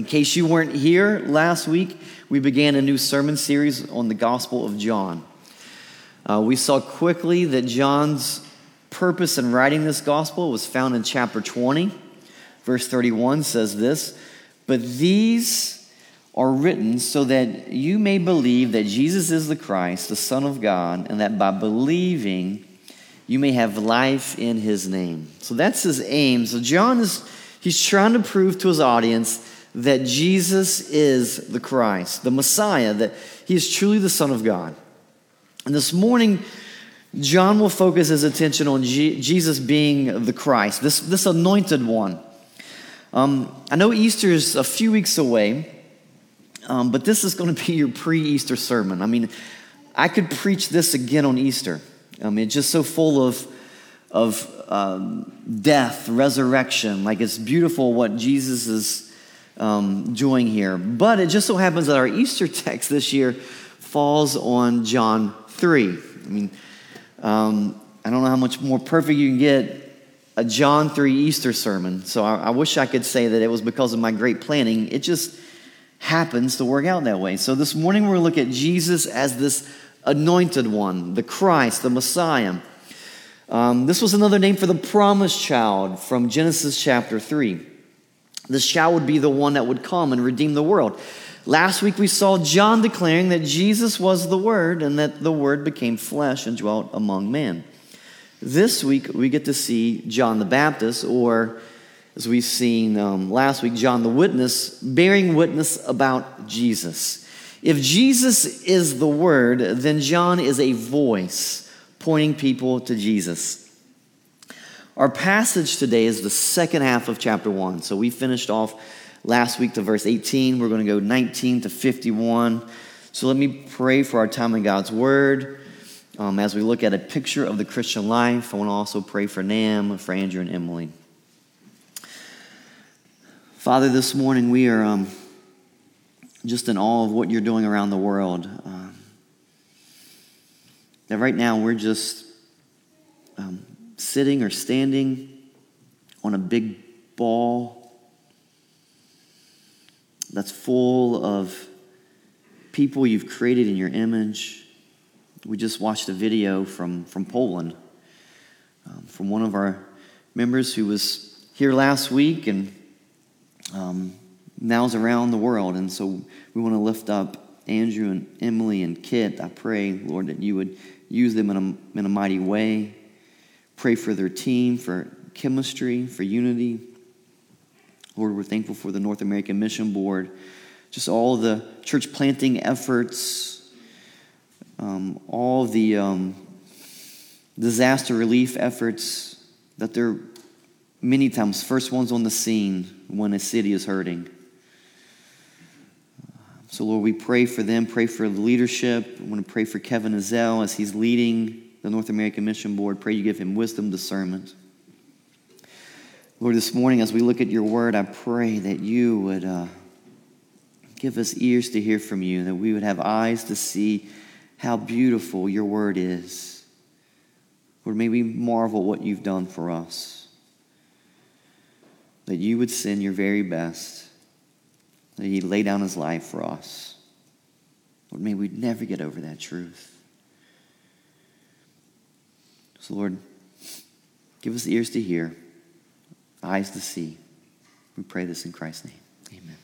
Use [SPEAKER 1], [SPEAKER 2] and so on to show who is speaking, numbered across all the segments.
[SPEAKER 1] In case you weren't here last week, we began a new sermon series on the Gospel of John. Uh, we saw quickly that John's purpose in writing this gospel was found in chapter 20. Verse 31 says this But these are written so that you may believe that Jesus is the Christ, the Son of God, and that by believing you may have life in his name. So that's his aim. So John is he's trying to prove to his audience that Jesus is the Christ, the Messiah, that he is truly the Son of God. And this morning, John will focus his attention on G- Jesus being the Christ, this, this anointed one. Um, I know Easter is a few weeks away, um, but this is going to be your pre Easter sermon. I mean, I could preach this again on Easter. I mean, it's just so full of, of um, death, resurrection. Like it's beautiful what Jesus is um, doing here. But it just so happens that our Easter text this year falls on John 3. I mean, um, I don't know how much more perfect you can get a John 3 Easter sermon. So I, I, wish I could say that it was because of my great planning. It just happens to work out that way. So this morning we're going to look at Jesus as this anointed one, the Christ, the Messiah. Um, this was another name for the promised child from Genesis chapter 3. This child would be the one that would come and redeem the world. Last week we saw John declaring that Jesus was the Word and that the Word became flesh and dwelt among men. This week, we get to see John the Baptist, or as we've seen um, last week, John the Witness, bearing witness about Jesus. If Jesus is the Word, then John is a voice pointing people to Jesus. Our passage today is the second half of chapter 1. So we finished off last week to verse 18. We're going to go 19 to 51. So let me pray for our time in God's Word. Um, as we look at a picture of the Christian life, I want to also pray for NAMB, for Andrew, and Emily. Father, this morning we are um, just in awe of what you're doing around the world. Um, that right now we're just um, sitting or standing on a big ball that's full of people you've created in your image we just watched a video from, from Poland um, from one of our members who was here last week and um, now's around the world. And so we want to lift up Andrew and Emily and Kit. I pray, Lord, that you would use them in a, in a mighty way. Pray for their team, for chemistry, for unity. Lord, we're thankful for the North American Mission Board, just all the church planting efforts um, all the um, disaster relief efforts that they're many times first ones on the scene when a city is hurting. So, Lord, we pray for them, pray for the leadership. I want to pray for Kevin Ezell as he's leading the North American Mission Board. Pray you give him wisdom, discernment. Lord, this morning as we look at your word, I pray that you would uh, give us ears to hear from you, that we would have eyes to see how beautiful your word is. Lord, may we marvel what you've done for us. That you would send your very best, that he lay down his life for us. Lord, may we never get over that truth. So, Lord, give us ears to hear, eyes to see. We pray this in Christ's name. Amen.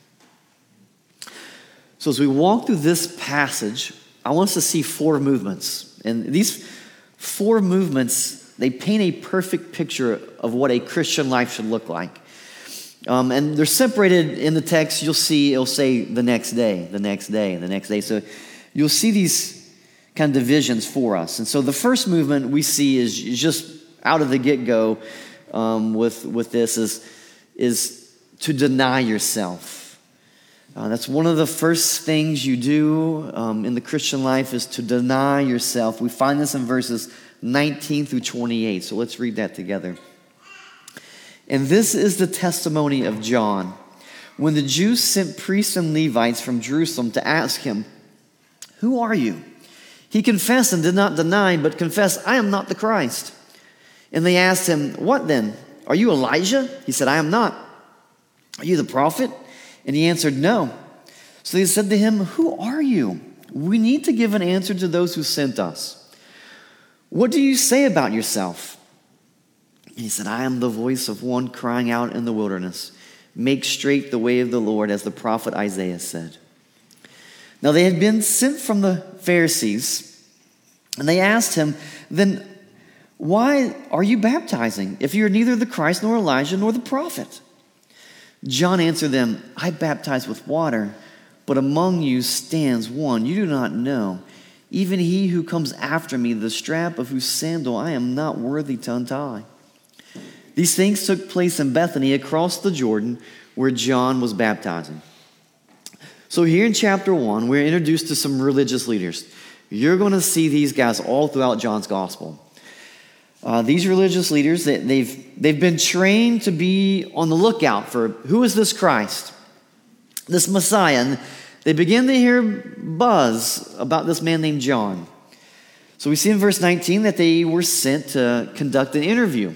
[SPEAKER 1] So, as we walk through this passage, I want us to see four movements. And these four movements, they paint a perfect picture of what a Christian life should look like. Um, and they're separated in the text. You'll see it'll say the next day, the next day, the next day. So you'll see these kind of divisions for us. And so the first movement we see is just out of the get go um, with, with this is, is to deny yourself. Uh, that's one of the first things you do um, in the Christian life is to deny yourself. We find this in verses 19 through 28. So let's read that together. And this is the testimony of John. When the Jews sent priests and Levites from Jerusalem to ask him, Who are you? He confessed and did not deny, but confessed, I am not the Christ. And they asked him, What then? Are you Elijah? He said, I am not. Are you the prophet? And he answered, No. So they said to him, Who are you? We need to give an answer to those who sent us. What do you say about yourself? And he said, I am the voice of one crying out in the wilderness, Make straight the way of the Lord, as the prophet Isaiah said. Now they had been sent from the Pharisees, and they asked him, Then why are you baptizing if you're neither the Christ nor Elijah nor the prophet? John answered them, I baptize with water, but among you stands one you do not know, even he who comes after me, the strap of whose sandal I am not worthy to untie. These things took place in Bethany across the Jordan where John was baptizing. So, here in chapter one, we're introduced to some religious leaders. You're going to see these guys all throughout John's gospel. Uh, these religious leaders, they, they've, they've been trained to be on the lookout for who is this Christ, this Messiah. And they begin to hear buzz about this man named John. So we see in verse 19 that they were sent to conduct an interview.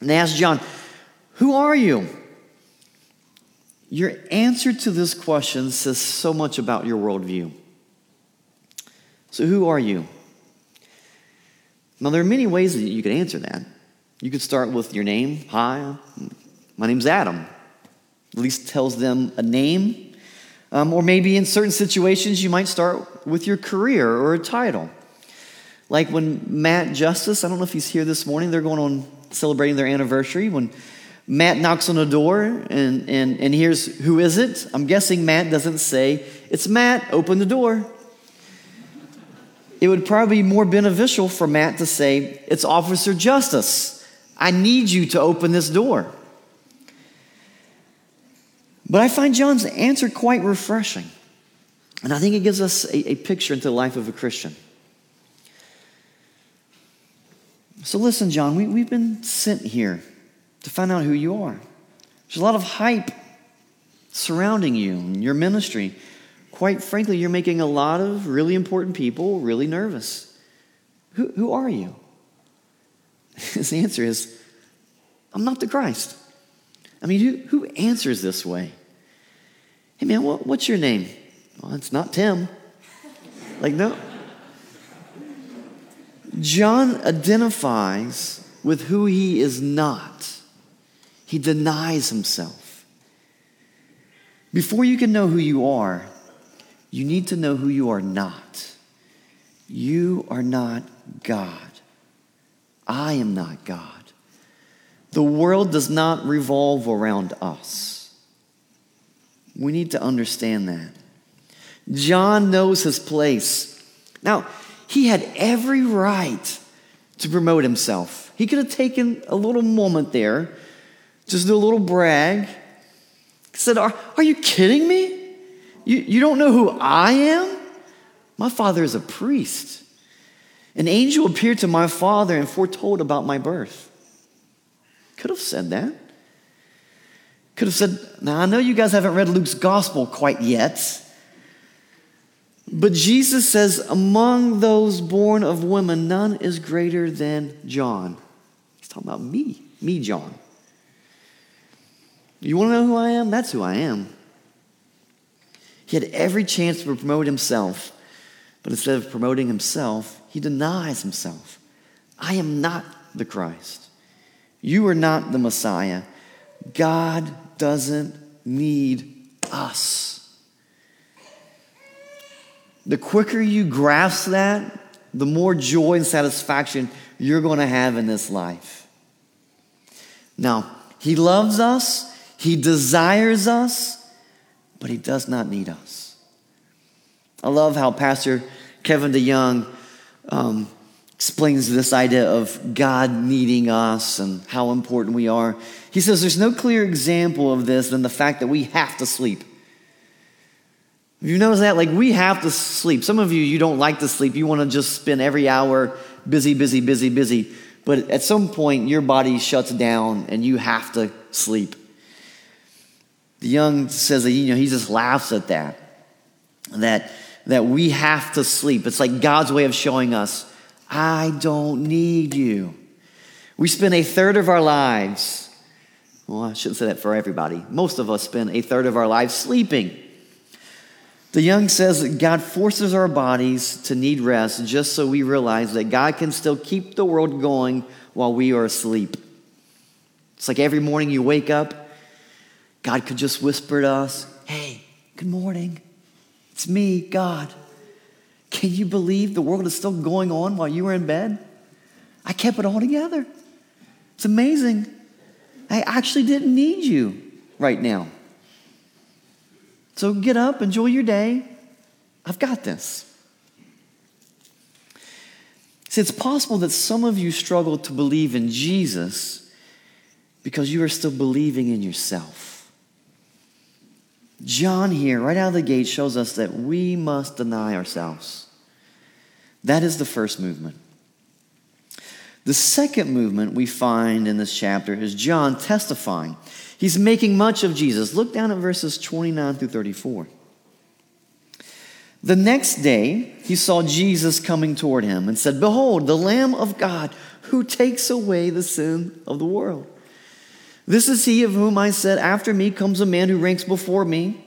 [SPEAKER 1] And they asked John, Who are you? Your answer to this question says so much about your worldview. So, who are you? Now, there are many ways that you could answer that. You could start with your name. Hi, my name's Adam. At least tells them a name. Um, or maybe in certain situations, you might start with your career or a title. Like when Matt Justice, I don't know if he's here this morning, they're going on celebrating their anniversary. When Matt knocks on the door and, and, and here's Who is it? I'm guessing Matt doesn't say, It's Matt, open the door. It would probably be more beneficial for Matt to say, It's Officer Justice. I need you to open this door. But I find John's answer quite refreshing. And I think it gives us a, a picture into the life of a Christian. So, listen, John, we, we've been sent here to find out who you are. There's a lot of hype surrounding you and your ministry. Quite frankly, you're making a lot of really important people really nervous. Who, who are you? His answer is, I'm not the Christ. I mean, who, who answers this way? Hey, man, what, what's your name? Well, it's not Tim. Like, no. John identifies with who he is not. He denies himself. Before you can know who you are, you need to know who you are not. You are not God. I am not God. The world does not revolve around us. We need to understand that. John knows his place. Now, he had every right to promote himself. He could have taken a little moment there, just do a little brag. He said, Are, are you kidding me? You, you don't know who I am? My father is a priest. An angel appeared to my father and foretold about my birth. Could have said that. Could have said, Now I know you guys haven't read Luke's gospel quite yet. But Jesus says, Among those born of women, none is greater than John. He's talking about me, me, John. You want to know who I am? That's who I am. He had every chance to promote himself, but instead of promoting himself, he denies himself. I am not the Christ. You are not the Messiah. God doesn't need us. The quicker you grasp that, the more joy and satisfaction you're going to have in this life. Now, He loves us, He desires us, but He does not need us. I love how Pastor Kevin DeYoung um, explains this idea of God needing us and how important we are. He says there's no clear example of this than the fact that we have to sleep. You noticed that? Like, we have to sleep. Some of you, you don't like to sleep. You want to just spend every hour busy, busy, busy, busy. But at some point, your body shuts down and you have to sleep. DeYoung says that, you know, he just laughs at that. That, that we have to sleep. It's like God's way of showing us, I don't need you. We spend a third of our lives Well, I shouldn't say that for everybody. Most of us spend a third of our lives sleeping. DeYoung says that God forces our bodies to need rest just so we realize that God can still keep the world going while we are asleep. It's like every morning you wake up, God could just whisper to us, Hey, good morning. It's me, God. Can you believe the world is still going on while you were in bed? I kept it all together. It's amazing. I actually didn't need you right now. So get up, enjoy your day. I've got this. See, it's possible that some of you struggle to believe in Jesus because you are still believing in yourself. John here, right out of the gate, shows us that we must deny ourselves. That is the first movement. The second movement we find in this chapter is John testifying. He's making much of Jesus. Look down at verses 29 through 34. The next day, he saw Jesus coming toward him and said, Behold, the Lamb of God who takes away the sin of the world. This is he of whom I said, After me comes a man who ranks before me,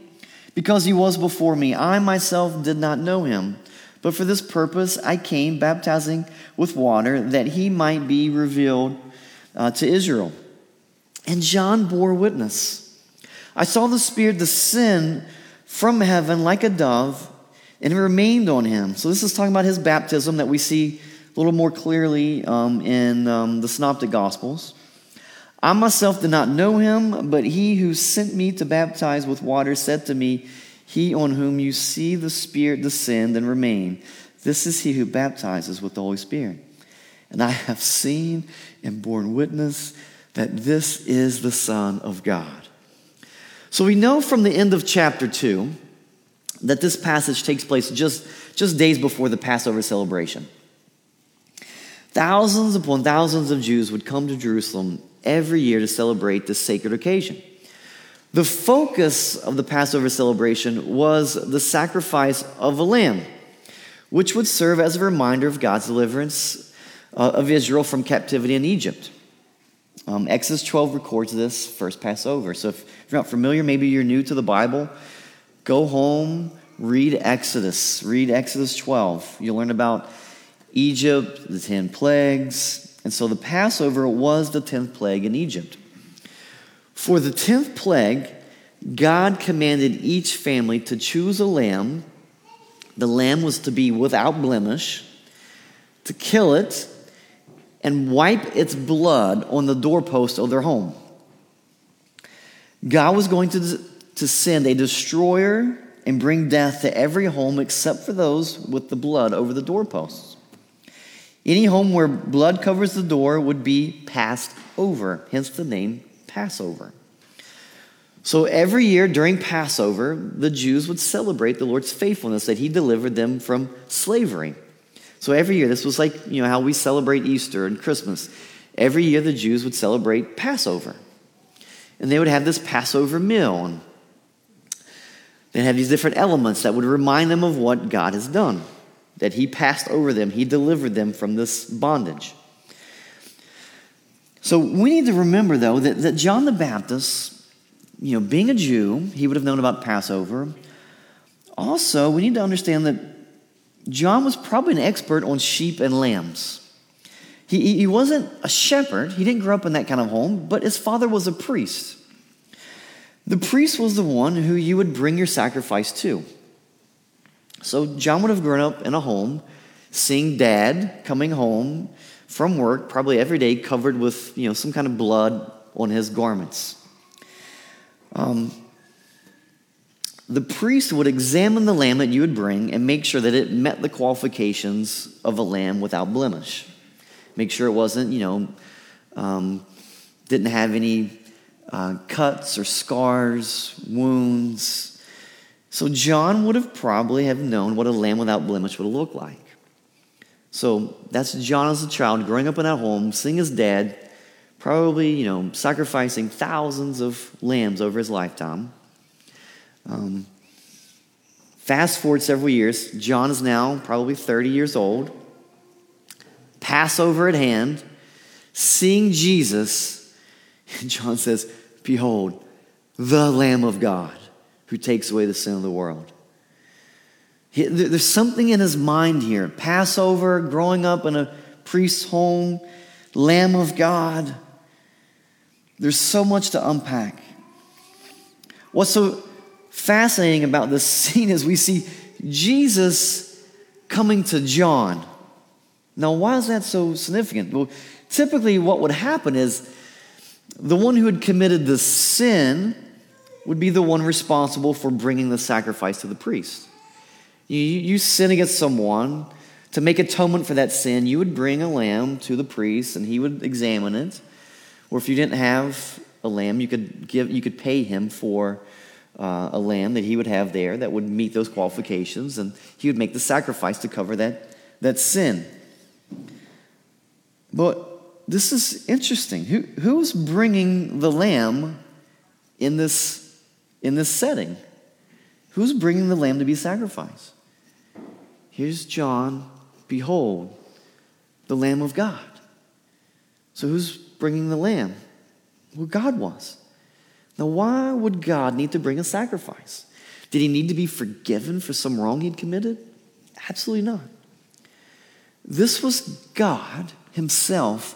[SPEAKER 1] because he was before me. I myself did not know him. But for this purpose I came, baptizing with water, that he might be revealed uh, to Israel. And John bore witness. I saw the Spirit descend from heaven like a dove, and it remained on him. So, this is talking about his baptism that we see a little more clearly um, in um, the Synoptic Gospels. I myself did not know him, but he who sent me to baptize with water said to me, he on whom you see the Spirit descend and remain, this is he who baptizes with the Holy Spirit. And I have seen and borne witness that this is the Son of God. So we know from the end of chapter 2 that this passage takes place just, just days before the Passover celebration. Thousands upon thousands of Jews would come to Jerusalem every year to celebrate this sacred occasion. The focus of the Passover celebration was the sacrifice of a lamb, which would serve as a reminder of God's deliverance uh, of Israel from captivity in Egypt. Um, Exodus 12 records this first Passover. So if you're not familiar, maybe you're new to the Bible, go home, read Exodus, read Exodus 12. You'll learn about Egypt, the 10 plagues. And so the Passover was the 10th plague in Egypt. For the tenth plague, God commanded each family to choose a lamb. The lamb was to be without blemish, to kill it, and wipe its blood on the doorpost of their home. God was going to, to send a destroyer and bring death to every home except for those with the blood over the doorposts. Any home where blood covers the door would be passed over, hence the name Passover. So every year during Passover, the Jews would celebrate the Lord's faithfulness that he delivered them from slavery. So every year, this was like, you know, how we celebrate Easter and Christmas. Every year, the Jews would celebrate Passover. And they would have this Passover meal. And they'd have these different elements that would remind them of what God has done, that he passed over them, he delivered them from this bondage. So we need to remember, though, that, that John the Baptist, you know, being a Jew, he would have known about Passover. Also, we need to understand that John was probably an expert on sheep and lambs. He, he wasn't a shepherd, he didn't grow up in that kind of home, but his father was a priest. The priest was the one who you would bring your sacrifice to. So John would have grown up in a home, seeing dad coming home from work, probably every day covered with you know, some kind of blood on his garments. Um, the priest would examine the lamb that you would bring and make sure that it met the qualifications of a lamb without blemish. Make sure it wasn't, you know, um, didn't have any uh, cuts or scars, wounds. So John would have probably have known what a lamb without blemish would look like. So that's John as a child growing up in that home, seeing his dad, probably, you know, sacrificing thousands of lambs over his lifetime. Um, fast forward several years, John is now probably 30 years old. Passover at hand, seeing Jesus, John says, Behold, the Lamb of God who takes away the sin of the world. There's something in his mind here. Passover, growing up in a priest's home, Lamb of God. There's so much to unpack. What's so fascinating about this scene is we see Jesus coming to John. Now, why is that so significant? Well, typically, what would happen is the one who had committed the sin would be the one responsible for bringing the sacrifice to the priest. You, you sin against someone, to make atonement for that sin, you would bring a lamb to the priest and he would examine it. Or if you didn't have a lamb, you could, give, you could pay him for uh, a lamb that he would have there that would meet those qualifications, and he would make the sacrifice to cover that, that sin. But this is interesting. Who, who's bringing the lamb in this, in this setting? Who's bringing the lamb to be sacrificed? Here's John. Behold, the Lamb of God. So who's bringing the lamb? Well, God was. Now, why would God need to bring a sacrifice? Did he need to be forgiven for some wrong he'd committed? Absolutely not. This was God Himself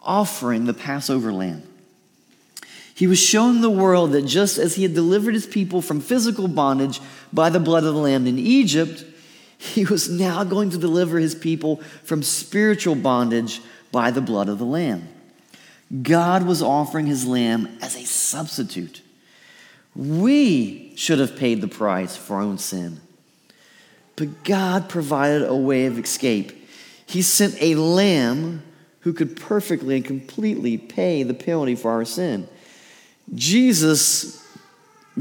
[SPEAKER 1] offering the Passover lamb. He was showing the world that just as He had delivered His people from physical bondage by the blood of the lamb in Egypt, He was now going to deliver His people from spiritual bondage by the blood of the lamb. God was offering his lamb as a substitute. We should have paid the price for our own sin. But God provided a way of escape. He sent a lamb who could perfectly and completely pay the penalty for our sin. Jesus,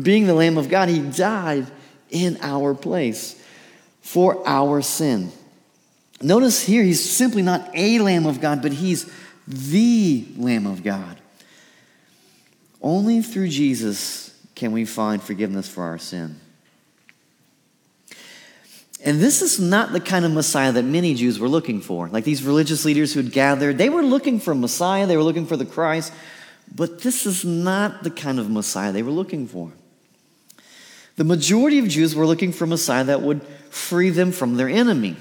[SPEAKER 1] being the Lamb of God, he died in our place for our sin. Notice here, he's simply not a Lamb of God, but he's the Lamb of God. Only through Jesus can we find forgiveness for our sin. And this is not the kind of Messiah that many Jews were looking for. Like these religious leaders who had gathered, they were looking for Messiah, they were looking for the Christ, but this is not the kind of Messiah they were looking for. The majority of Jews were looking for a Messiah that would free them from their enemy.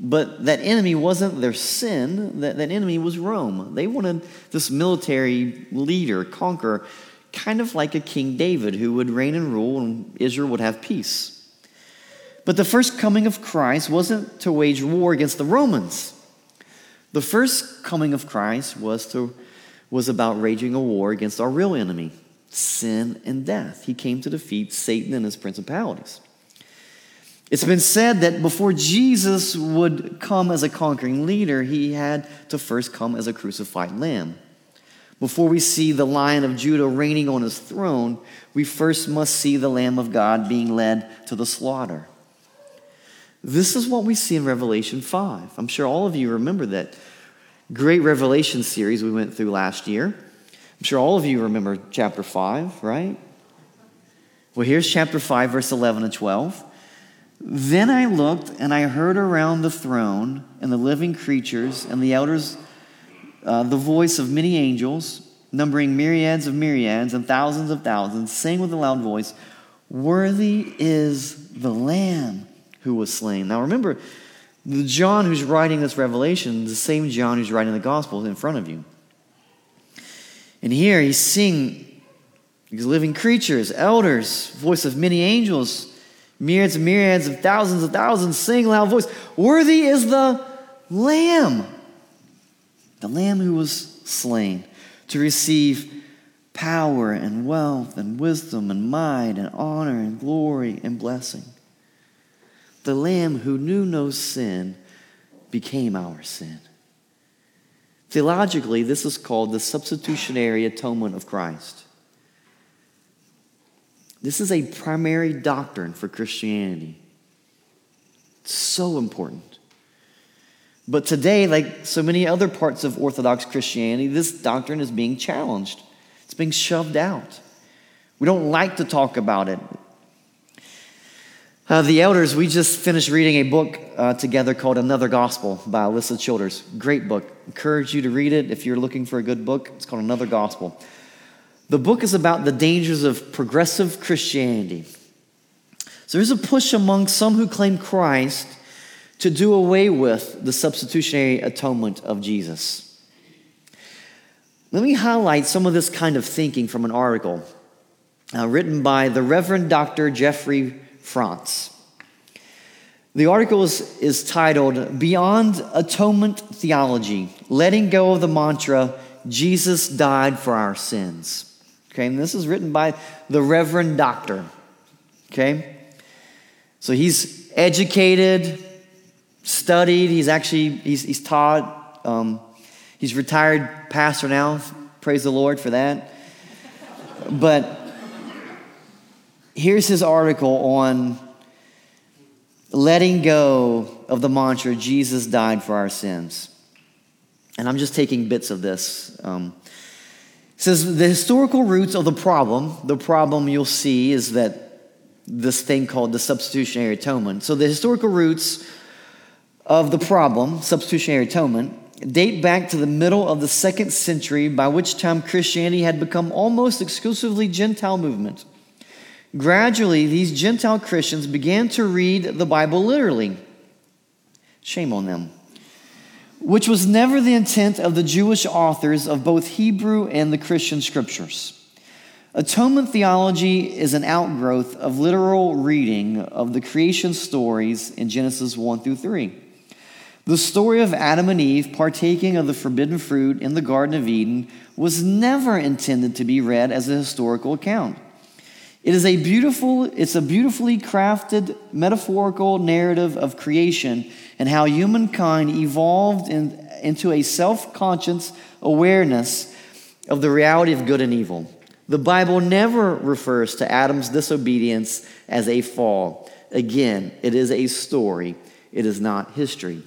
[SPEAKER 1] But that enemy wasn't their sin, that, that enemy was Rome. They wanted this military leader, conqueror, kind of like a King David who would reign and rule and Israel would have peace. But the first coming of Christ wasn't to wage war against the Romans. The first coming of Christ was, to, was about raging a war against our real enemy, sin and death. He came to defeat Satan and his principalities. It's been said that before Jesus would come as a conquering leader, he had to first come as a crucified lamb. Before we see the lion of Judah reigning on his throne, we first must see the Lamb of God being led to the slaughter. This is what we see in Revelation 5. I'm sure all of you remember that great Revelation series we went through last year. I'm sure all of you remember chapter 5, right? Well, here's chapter 5, verse 11 and 12. Then I looked, and I heard around the throne and the living creatures and the elders uh, the voice of many angels, numbering myriads of myriads and thousands of thousands, saying with a loud voice, Worthy is the Lamb who was slain. Now remember, the John who's writing this revelation the same John who's writing the gospel in front of you. And here he's seeing these living creatures, elders, voice of many angels Myriads and myriads of thousands of thousands sing loud voice. Worthy is the Lamb, the Lamb who was slain to receive power and wealth and wisdom and might and honor and glory and blessing. The Lamb who knew no sin became our sin. Theologically, this is called the substitutionary atonement of Christ. This is a primary doctrine for Christianity. It's so important. But today, like so many other parts of Orthodox Christianity, this doctrine is being challenged. It's being shoved out. We don't like to talk about it. Uh, the elders, we just finished reading a book uh, together called Another Gospel by Alisa Childers. Great book. Encourage you to read it if you're looking for a good book. It's called Another Gospel. The book is about the dangers of progressive Christianity. So there's a push among some who claim Christ to do away with the substitutionary atonement of Jesus. Let me highlight some of this kind of thinking from an article uh, written by the Reverend Dr. Jeffrey Francz. The article is, is titled Beyond Atonement Theology Letting Go of the Mantra, Jesus Died for Our Sins. Okay, and this is written by the Reverend Doctor. Okay, so he's educated, studied, he's actually he's, he's taught. Um, he's retired pastor now. Praise the Lord for that. But here's his article on letting go of the mantra Jesus died for our sins. And I'm just taking bits of this. Um, says the historical roots of the problem, the problem you'll see is that this thing called the substitutionary atonement. So the historical roots of the problem, substitutionary atonement, date back to the middle of the second century, by which time Christianity had become almost exclusively Gentile movement. Gradually, these Gentile Christians began to read the Bible literally. Shame on them. Which was never the intent of the Jewish authors of both Hebrew and the Christian scriptures. Atonement theology is an outgrowth of literal reading of the creation stories in Genesis 1 through 3. The story of Adam and Eve partaking of the forbidden fruit in the Garden of Eden was never intended to be read as a historical account. It is a beautiful, it's a beautifully crafted metaphorical narrative of creation and how humankind evolved in, into a self-conscious awareness of the reality of good and evil. The Bible never refers to Adam's disobedience as a fall. Again, it is a story, it is not history.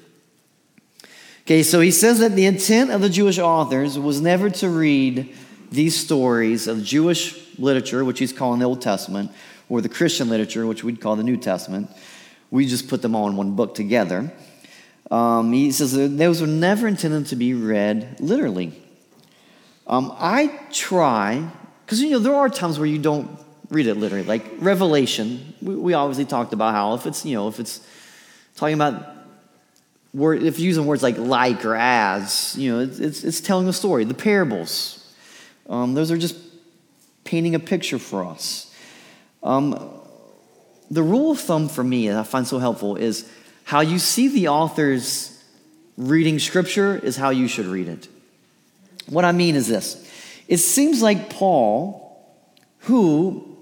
[SPEAKER 1] Okay, so he says that the intent of the Jewish authors was never to read these stories of Jewish literature, which he's calling the Old Testament, or the Christian literature, which we'd call the New Testament. We just put them all in one book together. Um, he says those were never intended to be read literally. Um, I try, because you know there are times where you don't read it literally, like Revelation. We, we obviously talked about how if it's you know if it's talking about word, if using words like like or as, you know, it's, it's, it's telling a story. The parables, um, those are just painting a picture for us. Um, the rule of thumb for me that I find so helpful is how you see the authors reading scripture is how you should read it. What I mean is this it seems like Paul, who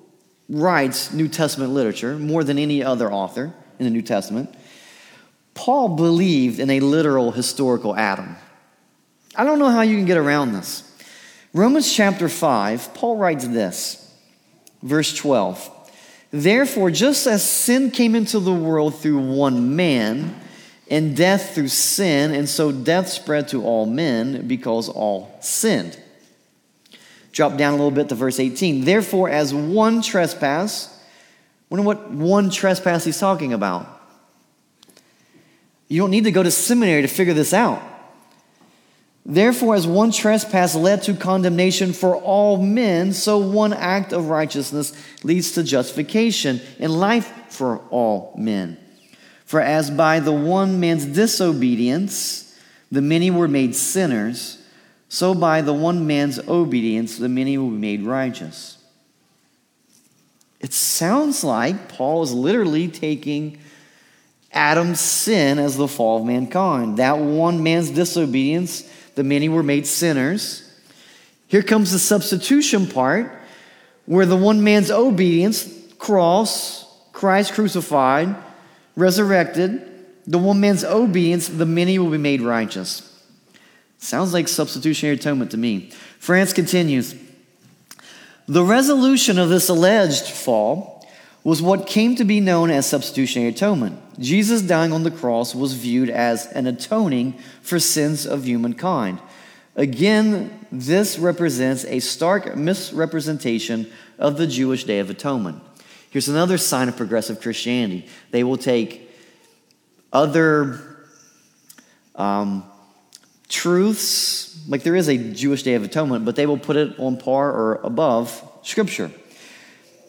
[SPEAKER 1] writes New Testament literature more than any other author in the New Testament, Paul believed in a literal historical Adam. I don't know how you can get around this. Romans chapter 5, Paul writes this, verse 12. Therefore, just as sin came into the world through one man, and death through sin, and so death spread to all men because all sinned. Drop down a little bit to verse 18. Therefore, as one trespass, wonder what one trespass he's talking about. You don't need to go to seminary to figure this out. Therefore, as one trespass led to condemnation for all men, so one act of righteousness leads to justification and life for all men. For as by the one man's disobedience the many were made sinners, so by the one man's obedience the many will be made righteous. It sounds like Paul is literally taking Adam's sin as the fall of mankind. That one man's disobedience the many were made sinners. Here comes the substitution part, where the one man's obedience, cross, Christ crucified, resurrected, the one man's obedience, the many will be made righteous. Sounds like substitutionary atonement to me. France continues The resolution of this alleged fall was what came to be known as substitutionary atonement. Jesus dying on the cross was viewed as an atoning for sins of humankind. Again, this represents a stark misrepresentation of the Jewish Day of Atonement. Here's another sign of progressive Christianity they will take other um, truths, like there is a Jewish Day of Atonement, but they will put it on par or above Scripture.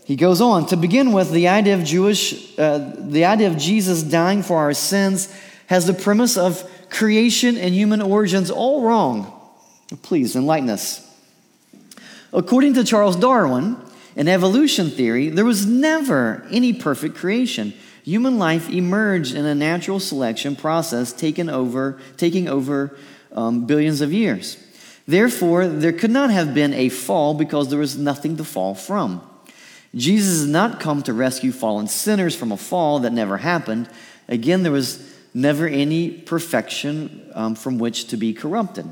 [SPEAKER 1] He goes on to begin with the idea of Jewish, uh, the idea of Jesus dying for our sins has the premise of creation and human origins all wrong. Please enlighten us. According to Charles Darwin, in evolution theory, there was never any perfect creation. Human life emerged in a natural selection process taken over, taking over um, billions of years. Therefore, there could not have been a fall because there was nothing to fall from. Jesus has not come to rescue fallen sinners from a fall that never happened. Again, there was never any perfection um, from which to be corrupted.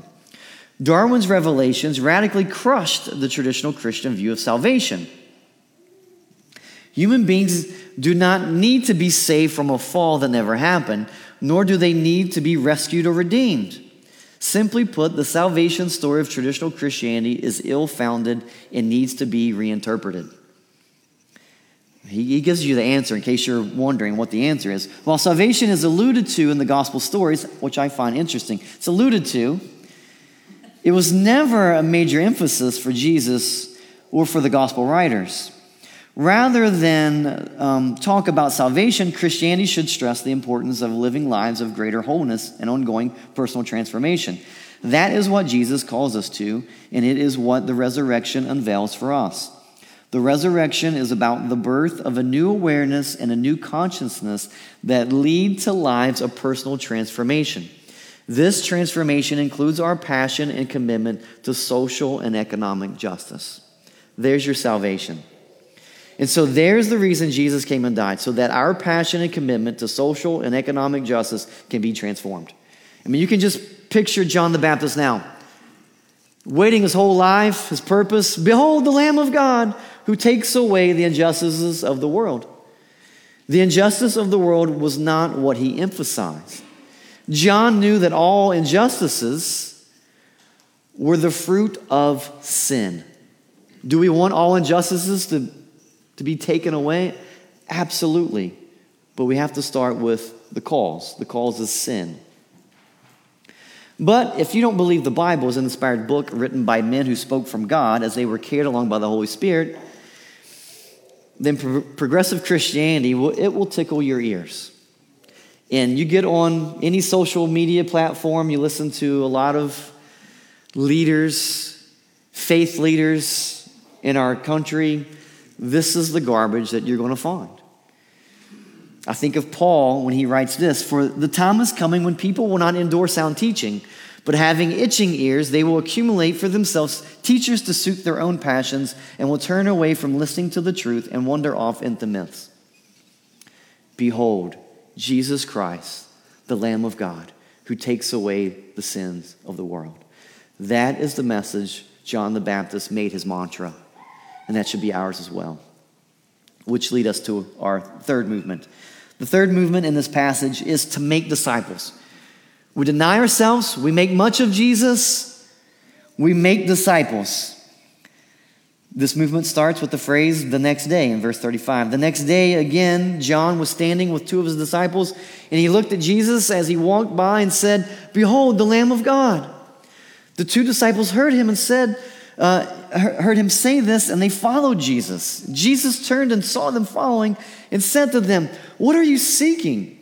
[SPEAKER 1] Darwin's revelations radically crushed the traditional Christian view of salvation. Human beings do not need to be saved from a fall that never happened, nor do they need to be rescued or redeemed. Simply put, the salvation story of traditional Christianity is ill founded and needs to be reinterpreted. He, gives you the answer in case you're wondering what the answer is. While salvation is alluded to in the gospel stories, which I find interesting, it's alluded to, it was never a major emphasis for Jesus or for the gospel writers. Rather than um, talk about salvation, Christianity should stress the importance of living lives of greater wholeness and ongoing personal transformation. That is what Jesus calls us to, and it is what the resurrection unveils for us. The resurrection is about the birth of a new awareness and a new consciousness that lead to lives of personal transformation. This transformation includes our passion and commitment to social and economic justice. There's your salvation. And so there's the reason Jesus came and died, so that our passion and commitment to social and economic justice can be transformed. I mean, you can just picture John the Baptist now, waiting his whole life, his purpose. Behold, the Lamb of God who takes away the injustices of the world. The injustice of the world was not what he emphasized. John knew that all injustices were the fruit of sin. Do we want all injustices to, to be taken away? Absolutely. But we have to start with the cause. The cause is sin. But if you don't believe the Bible is an inspired book written by men who spoke from God as they were carried along by the Holy Spirit, then pro- progressive Christianity, will, it will tickle your ears. And you get on any social media platform, you listen to a lot of leaders, faith leaders in our country. This is the garbage that you're going to find. I think of Paul when he writes this For the time is coming when people will not endure sound teaching but having itching ears, they will accumulate for themselves teachers to suit their own passions and will turn away from listening to the truth and wander off into myths. Behold, Jesus Christ, the Lamb of God, who takes away the sins of the world. That is the message John the Baptist made his mantra, and that should be ours as well. Which lead us to our third movement. The third movement in this passage is to make disciples. We deny ourselves, we make much of Jesus, we make disciples. This movement starts with the phrase the next day in verse 35. The next day, again, John was standing with two of his disciples, and he looked at Jesus as he walked by and said, Behold, the Lamb of God. The two disciples heard him and said, uh, heard him say this, and they followed Jesus. Jesus turned and saw them following and said to them, What are you seeking?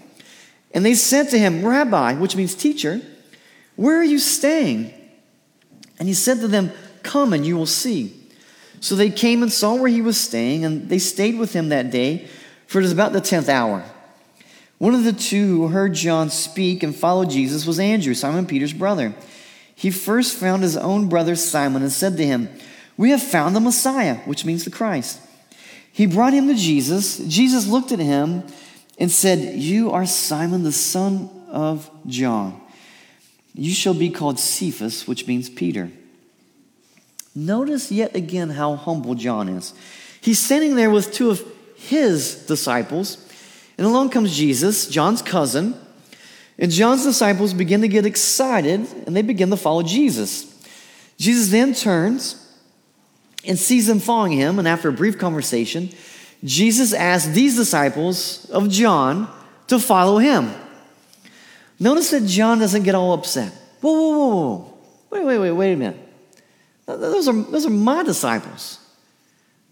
[SPEAKER 1] And they said to him, Rabbi, which means teacher, where are you staying? And he said to them, Come and you will see. So they came and saw where he was staying, and they stayed with him that day, for it was about the tenth hour. One of the two who heard John speak and followed Jesus was Andrew, Simon Peter's brother. He first found his own brother Simon and said to him, We have found the Messiah, which means the Christ. He brought him to Jesus. Jesus looked at him and said, You are Simon, the son of John. You shall be called Cephas, which means Peter. Notice yet again how humble John is. He's standing there with two of his disciples, and along comes Jesus, John's cousin. And John's disciples begin to get excited and they begin to follow Jesus. Jesus then turns and sees them following him, and after a brief conversation, Jesus asked these disciples of John to follow him. Notice that John doesn't get all upset. Whoa, whoa, whoa, whoa. Wait, wait, wait, wait a minute. Those are, those are my disciples.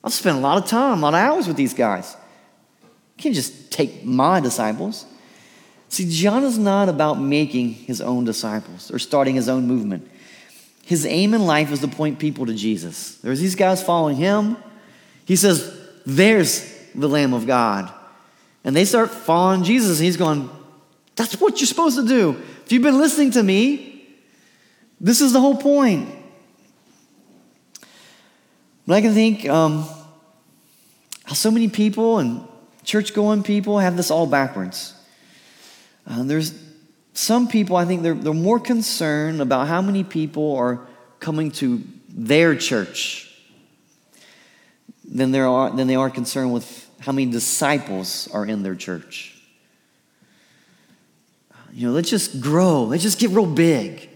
[SPEAKER 1] I've spent a lot of time, a lot of hours with these guys. You can't just take my disciples. See, John is not about making his own disciples or starting his own movement. His aim in life is to point people to Jesus. There's these guys following him. He says, There's the Lamb of God. And they start following Jesus, and he's going, That's what you're supposed to do. If you've been listening to me, this is the whole point. But I can think um, how so many people and church going people have this all backwards. Uh, there's some people, I think they're, they're more concerned about how many people are coming to their church than, there are, than they are concerned with how many disciples are in their church. You know, let's just grow, let's just get real big.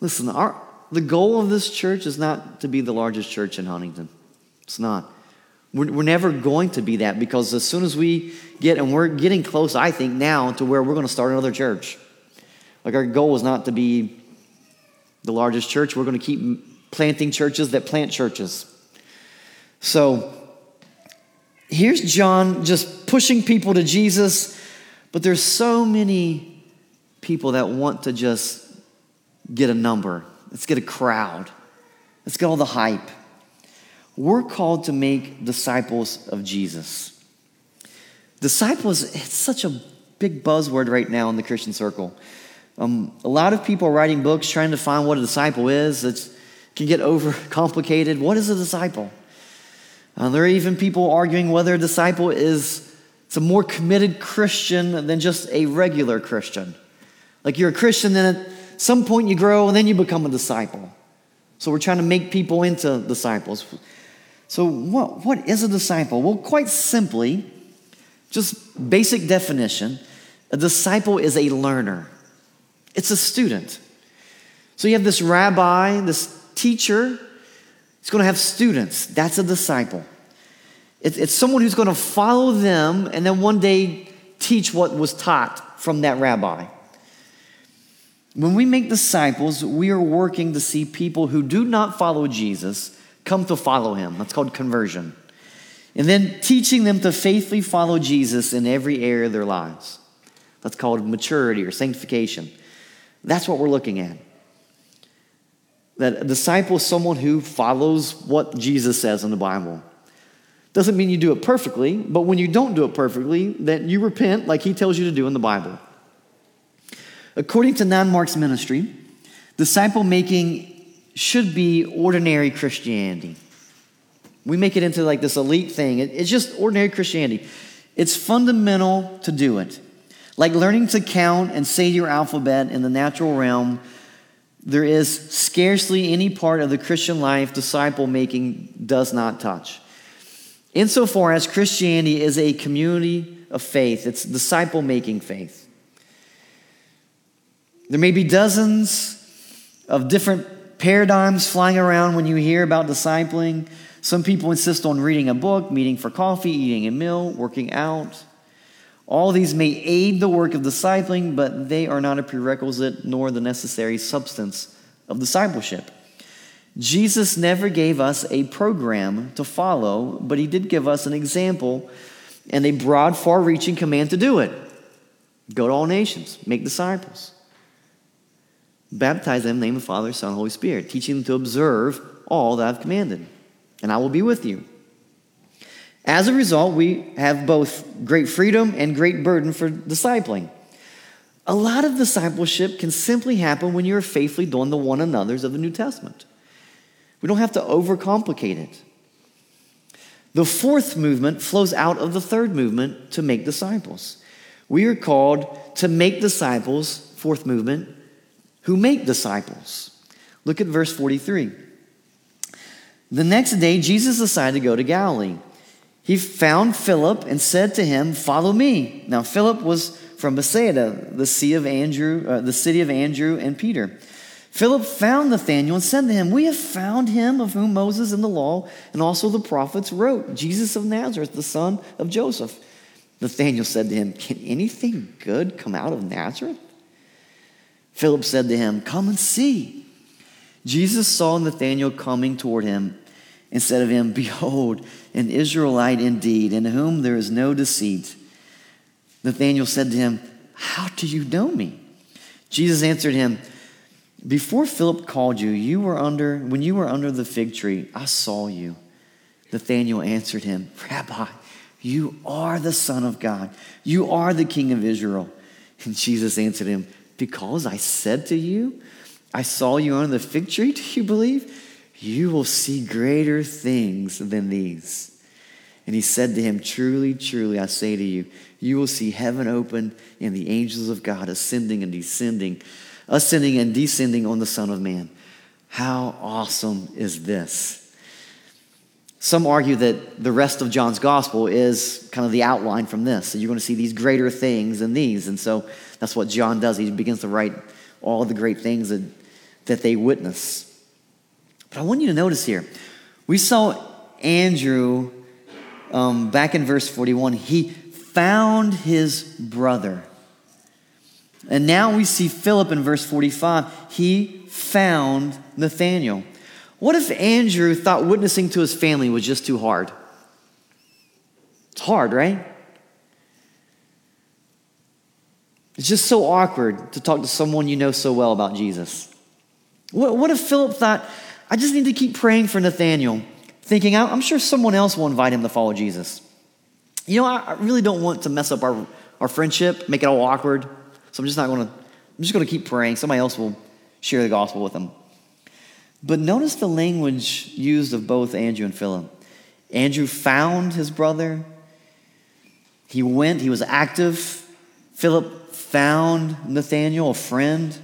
[SPEAKER 1] Listen, our, the goal of this church is not to be the largest church in Huntington. It's not. We're, we're never going to be that because as soon as we get, and we're getting close, I think, now to where we're going to start another church. Like our goal is not to be the largest church. We're going to keep planting churches that plant churches. So here's John just pushing people to Jesus, but there's so many people that want to just get a number. Let's get a crowd. Let's get all the hype. We're called to make disciples of Jesus. Disciples, it's such a big buzzword right now in the Christian circle. Um, a lot of people are writing books trying to find what a disciple is. It can get over complicated. What is a disciple? Uh, there are even people arguing whether a disciple is it's a more committed Christian than just a regular Christian. Like you're a Christian, then at some point you grow, and then you become a disciple. So we're trying to make people into disciples. So what, what is a disciple? Well, quite simply, just basic definition, a disciple is a learner. It's a student. So you have this rabbi, this teacher, he's going to have students. That's a disciple. It's someone who's going to follow them and then one day teach what was taught from that rabbi. When we make disciples, we are working to see people who do not follow Jesus come to follow him. That's called conversion. And then teaching them to faithfully follow Jesus in every area of their lives. That's called maturity or sanctification. That's what we're looking at. That a disciple is someone who follows what Jesus says in the Bible. Doesn't mean you do it perfectly, but when you don't do it perfectly, that you repent like he tells you to do in the Bible. According to Nine Marks Ministry, disciple making should be ordinary Christianity. We make it into like this elite thing. It's just ordinary Christianity. It's fundamental to do it. Like learning to count and say your alphabet in the natural realm, there is scarcely any part of the Christian life disciple making does not touch. Insofar as Christianity is a community of faith, it's disciple making faith. There may be dozens of different paradigms flying around when you hear about discipling. Some people insist on reading a book, meeting for coffee, eating a meal, working out. All these may aid the work of discipling, but they are not a prerequisite nor the necessary substance of discipleship. Jesus never gave us a program to follow, but he did give us an example and a broad, far reaching command to do it go to all nations, make disciples, baptize them in the name of the Father, Son, and Holy Spirit, teaching them to observe all that I've commanded, and I will be with you. As a result, we have both great freedom and great burden for discipling. A lot of discipleship can simply happen when you're faithfully doing the one another's of the New Testament. We don't have to overcomplicate it. The fourth movement flows out of the third movement to make disciples. We are called to make disciples, fourth movement, who make disciples. Look at verse 43. The next day, Jesus decided to go to Galilee he found Philip and said to him, Follow me. Now, Philip was from Bethsaida, the, sea of Andrew, uh, the city of Andrew and Peter. Philip found Nathanael and said to him, We have found him of whom Moses in the law and also the prophets wrote, Jesus of Nazareth, the son of Joseph. Nathanael said to him, Can anything good come out of Nazareth? Philip said to him, Come and see. Jesus saw Nathanael coming toward him said of him, Behold, an Israelite indeed, in whom there is no deceit. Nathanael said to him, How do you know me? Jesus answered him, Before Philip called you, you were under when you were under the fig tree, I saw you. Nathanael answered him, Rabbi, you are the Son of God. You are the King of Israel. And Jesus answered him, Because I said to you, I saw you under the fig tree, do you believe? You will see greater things than these. And he said to him, Truly, truly, I say to you, you will see heaven open and the angels of God ascending and descending, ascending and descending on the Son of Man. How awesome is this? Some argue that the rest of John's gospel is kind of the outline from this. So you're going to see these greater things than these. And so that's what John does. He begins to write all the great things that, that they witness. But I want you to notice here, we saw Andrew um, back in verse 41. He found his brother. And now we see Philip in verse 45. He found Nathanael. What if Andrew thought witnessing to his family was just too hard? It's hard, right? It's just so awkward to talk to someone you know so well about Jesus. What, what if Philip thought, I just need to keep praying for Nathanael, thinking, I'm sure someone else will invite him to follow Jesus. You know, I really don't want to mess up our, our friendship, make it all awkward. So I'm just not going to, I'm just going to keep praying. Somebody else will share the gospel with them. But notice the language used of both Andrew and Philip. Andrew found his brother. He went, he was active. Philip found Nathanael, a friend.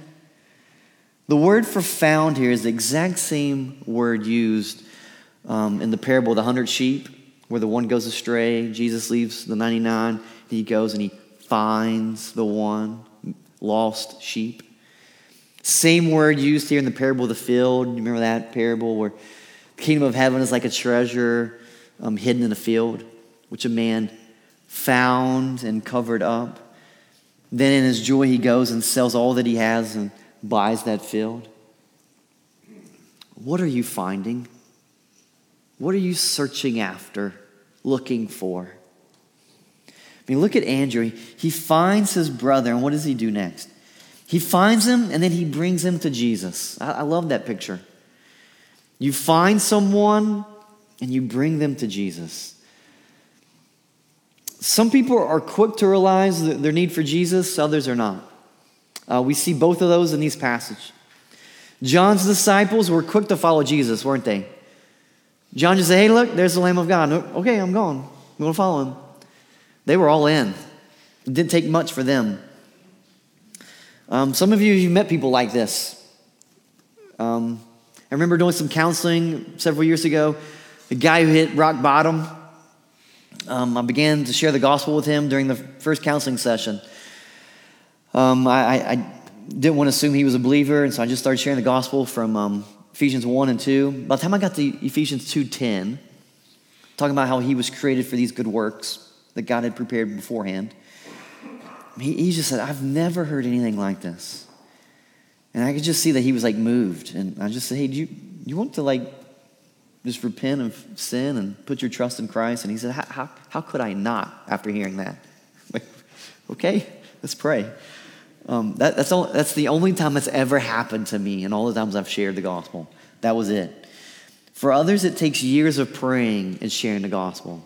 [SPEAKER 1] The word for found here is the exact same word used um, in the parable of the hundred sheep, where the one goes astray. Jesus leaves the 99, he goes and he finds the one lost sheep. Same word used here in the parable of the field. You remember that parable where the kingdom of heaven is like a treasure um, hidden in a field, which a man found and covered up. Then in his joy, he goes and sells all that he has and buys that field? What are you finding? What are you searching after, looking for? I mean, look at Andrew. He finds his brother, and what does he do next? He finds him, and then he brings him to Jesus. I, I love that picture. You find someone, and you bring them to Jesus. Some people are quick to realize their need for Jesus, others are not. Uh, we see both of those in these passages. John's disciples were quick to follow Jesus, weren't they? John just said, Hey, look, there's the Lamb of God. Okay, I'm going. I'm going to follow him. They were all in. It didn't take much for them. Um, some of you, you met people like this. Um, I remember doing some counseling several years ago. A guy who hit rock bottom. Um, I began to share the gospel with him during the first counseling session. Um, I, I, didn't want to assume he was a believer, and so I just started sharing the gospel from um, Ephesians 1 and 2. By the time I got to Ephesians 2.10, talking about how he was created for these good works that God had prepared beforehand, he, he just said, I've never heard anything like this. And I could just see that he was like moved. And I just said, hey, do you, you want to like just repent of sin and put your trust in Christ? And he said, how, how, how could I not after hearing that? Like, okay, let's pray. Um, that, that's, all, that's the only time that's ever happened to me, and all the times I've shared the gospel. That was it. For others, it takes years of praying and sharing the gospel.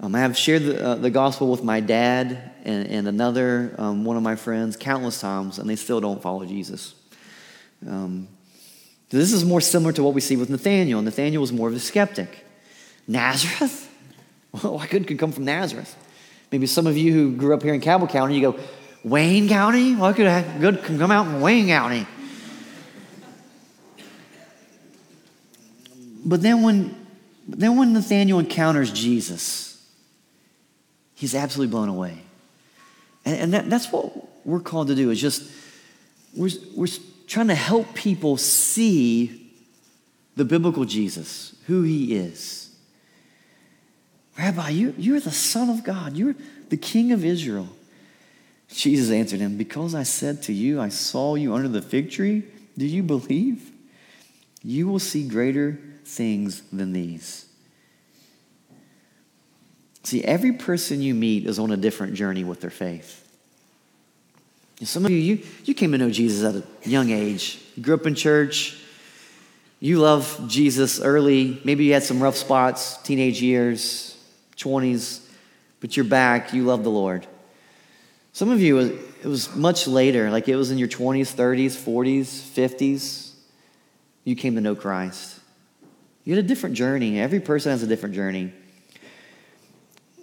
[SPEAKER 1] Um, I have shared the, uh, the, gospel with my dad and, and another um, one of my friends countless times, and they still don't follow Jesus. Um, this is more similar to what we see with Nathanael. Nathanael was more of a skeptic. Nazareth? Well, what good could come from Nazareth? Maybe some of you who grew up here in Cabell County, you go, Wayne County? What could have good come out in Wayne County? But then when then when Nathanael encounters Jesus, he's absolutely blown away. And, and that, that's what we're called to do is just we're, we're trying to help people see the biblical Jesus, who he is. Rabbi, you, you're the Son of God. You're the King of Israel. Jesus answered him, Because I said to you, I saw you under the fig tree, do you believe? You will see greater things than these. See, every person you meet is on a different journey with their faith. Some of you, you, you came to know Jesus at a young age. You grew up in church. You love Jesus early. Maybe you had some rough spots, teenage years, 20s, but you're back. You love the Lord. Some of you, it was much later, like it was in your 20s, 30s, 40s, 50s. You came to know Christ. You had a different journey. Every person has a different journey.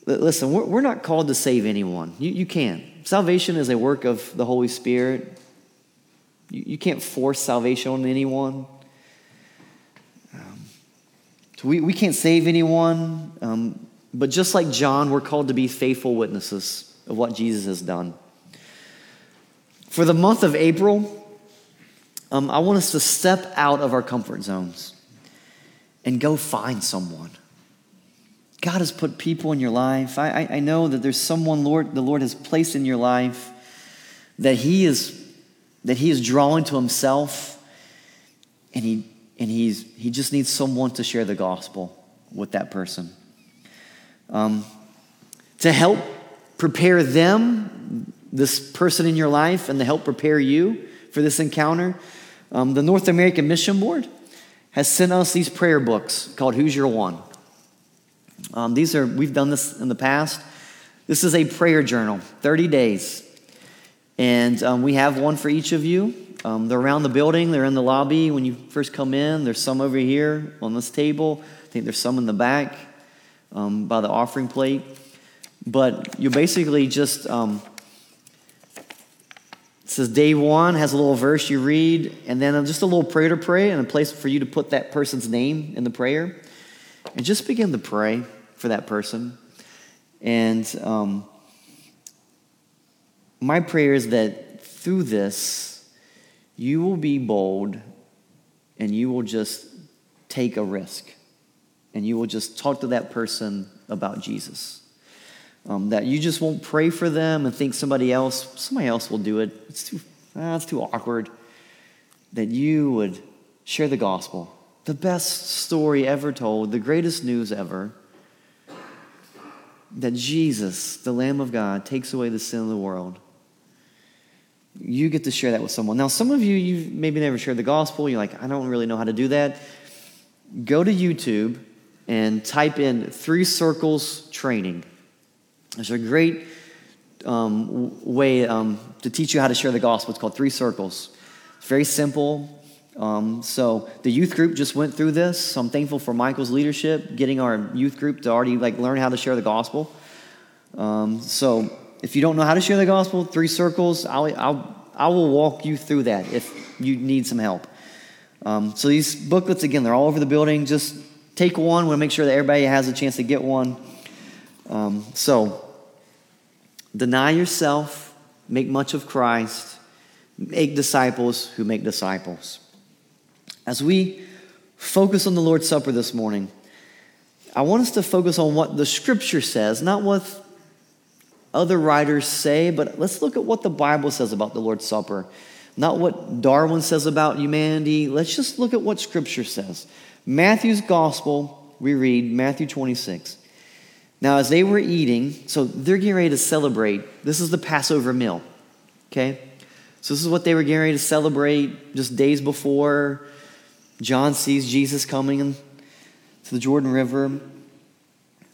[SPEAKER 1] Listen, we're not called to save anyone. You, you can't. Salvation is a work of the Holy Spirit. You, you can't force salvation on anyone. Um, we, we can't save anyone. Um, but just like John, we're called to be faithful witnesses of what Jesus has done. For the month of April, um, I want us to step out of our comfort zones and go find someone. God has put people in your life. I, I, I know that there's someone Lord the Lord has placed in your life that He is that He is drawing to Himself, and He and He's He just needs someone to share the gospel with that person. Um, to help prepare them, this person in your life, and to help prepare you for this encounter, um, the North American Mission Board has sent us these prayer books called Who's Your One. Um, these are, we've done this in the past. This is a prayer journal, 30 days. And um, we have one for each of you. Um, they're around the building, they're in the lobby when you first come in. There's some over here on this table. I think there's some in the back um, by the offering plate. But you basically just, um, it says day one has a little verse you read, and then just a little prayer to pray, and a place for you to put that person's name in the prayer. And just begin to pray for that person. And um, my prayer is that through this, you will be bold and you will just take a risk and you will just talk to that person about Jesus. Um, that you just won't pray for them and think somebody else, somebody else will do it. It's too, ah, it's too awkward. That you would share the gospel, the best story ever told, the greatest news ever. That Jesus, the Lamb of God, takes away the sin of the world. You get to share that with someone. Now, some of you, you've maybe never shared the gospel. You're like, I don't really know how to do that. Go to YouTube and type in three circles training. There's a great um, way um, to teach you how to share the gospel. It's called Three Circles. It's very simple. Um, so the youth group just went through this. So I'm thankful for Michael's leadership, getting our youth group to already like learn how to share the gospel. Um, so if you don't know how to share the gospel, Three Circles, I'll, I'll I will walk you through that if you need some help. Um, so these booklets again, they're all over the building. Just take one. We'll make sure that everybody has a chance to get one. Um, so Deny yourself, make much of Christ, make disciples who make disciples. As we focus on the Lord's Supper this morning, I want us to focus on what the scripture says, not what other writers say, but let's look at what the Bible says about the Lord's Supper. Not what Darwin says about humanity. Let's just look at what scripture says. Matthew's gospel, we read Matthew 26. Now, as they were eating, so they're getting ready to celebrate. This is the Passover meal, okay? So, this is what they were getting ready to celebrate just days before. John sees Jesus coming to the Jordan River.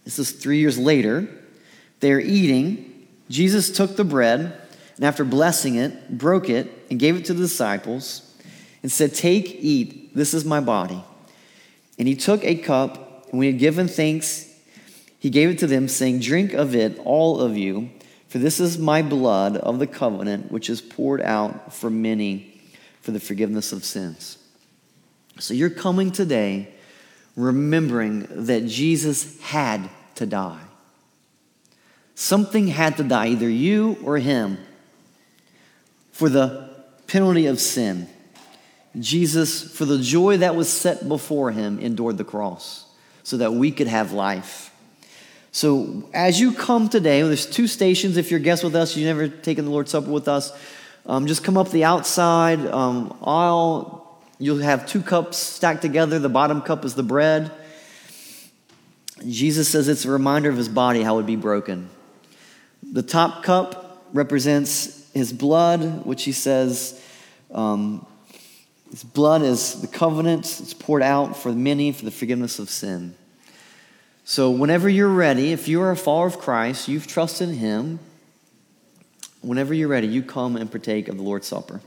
[SPEAKER 1] This is three years later. They're eating. Jesus took the bread, and after blessing it, broke it, and gave it to the disciples, and said, Take, eat, this is my body. And he took a cup, and when he had given thanks, he gave it to them, saying, Drink of it, all of you, for this is my blood of the covenant, which is poured out for many for the forgiveness of sins. So you're coming today remembering that Jesus had to die. Something had to die, either you or him, for the penalty of sin. Jesus, for the joy that was set before him, endured the cross so that we could have life. So as you come today, there's two stations. If you're a guest with us, you've never taken the Lord's Supper with us, um, just come up the outside um, aisle. You'll have two cups stacked together. The bottom cup is the bread. Jesus says it's a reminder of his body how it would be broken. The top cup represents his blood, which he says um, his blood is the covenant. It's poured out for many for the forgiveness of sin. So, whenever you're ready, if you are a follower of Christ, you've trusted in Him, whenever you're ready, you come and partake of the Lord's Supper.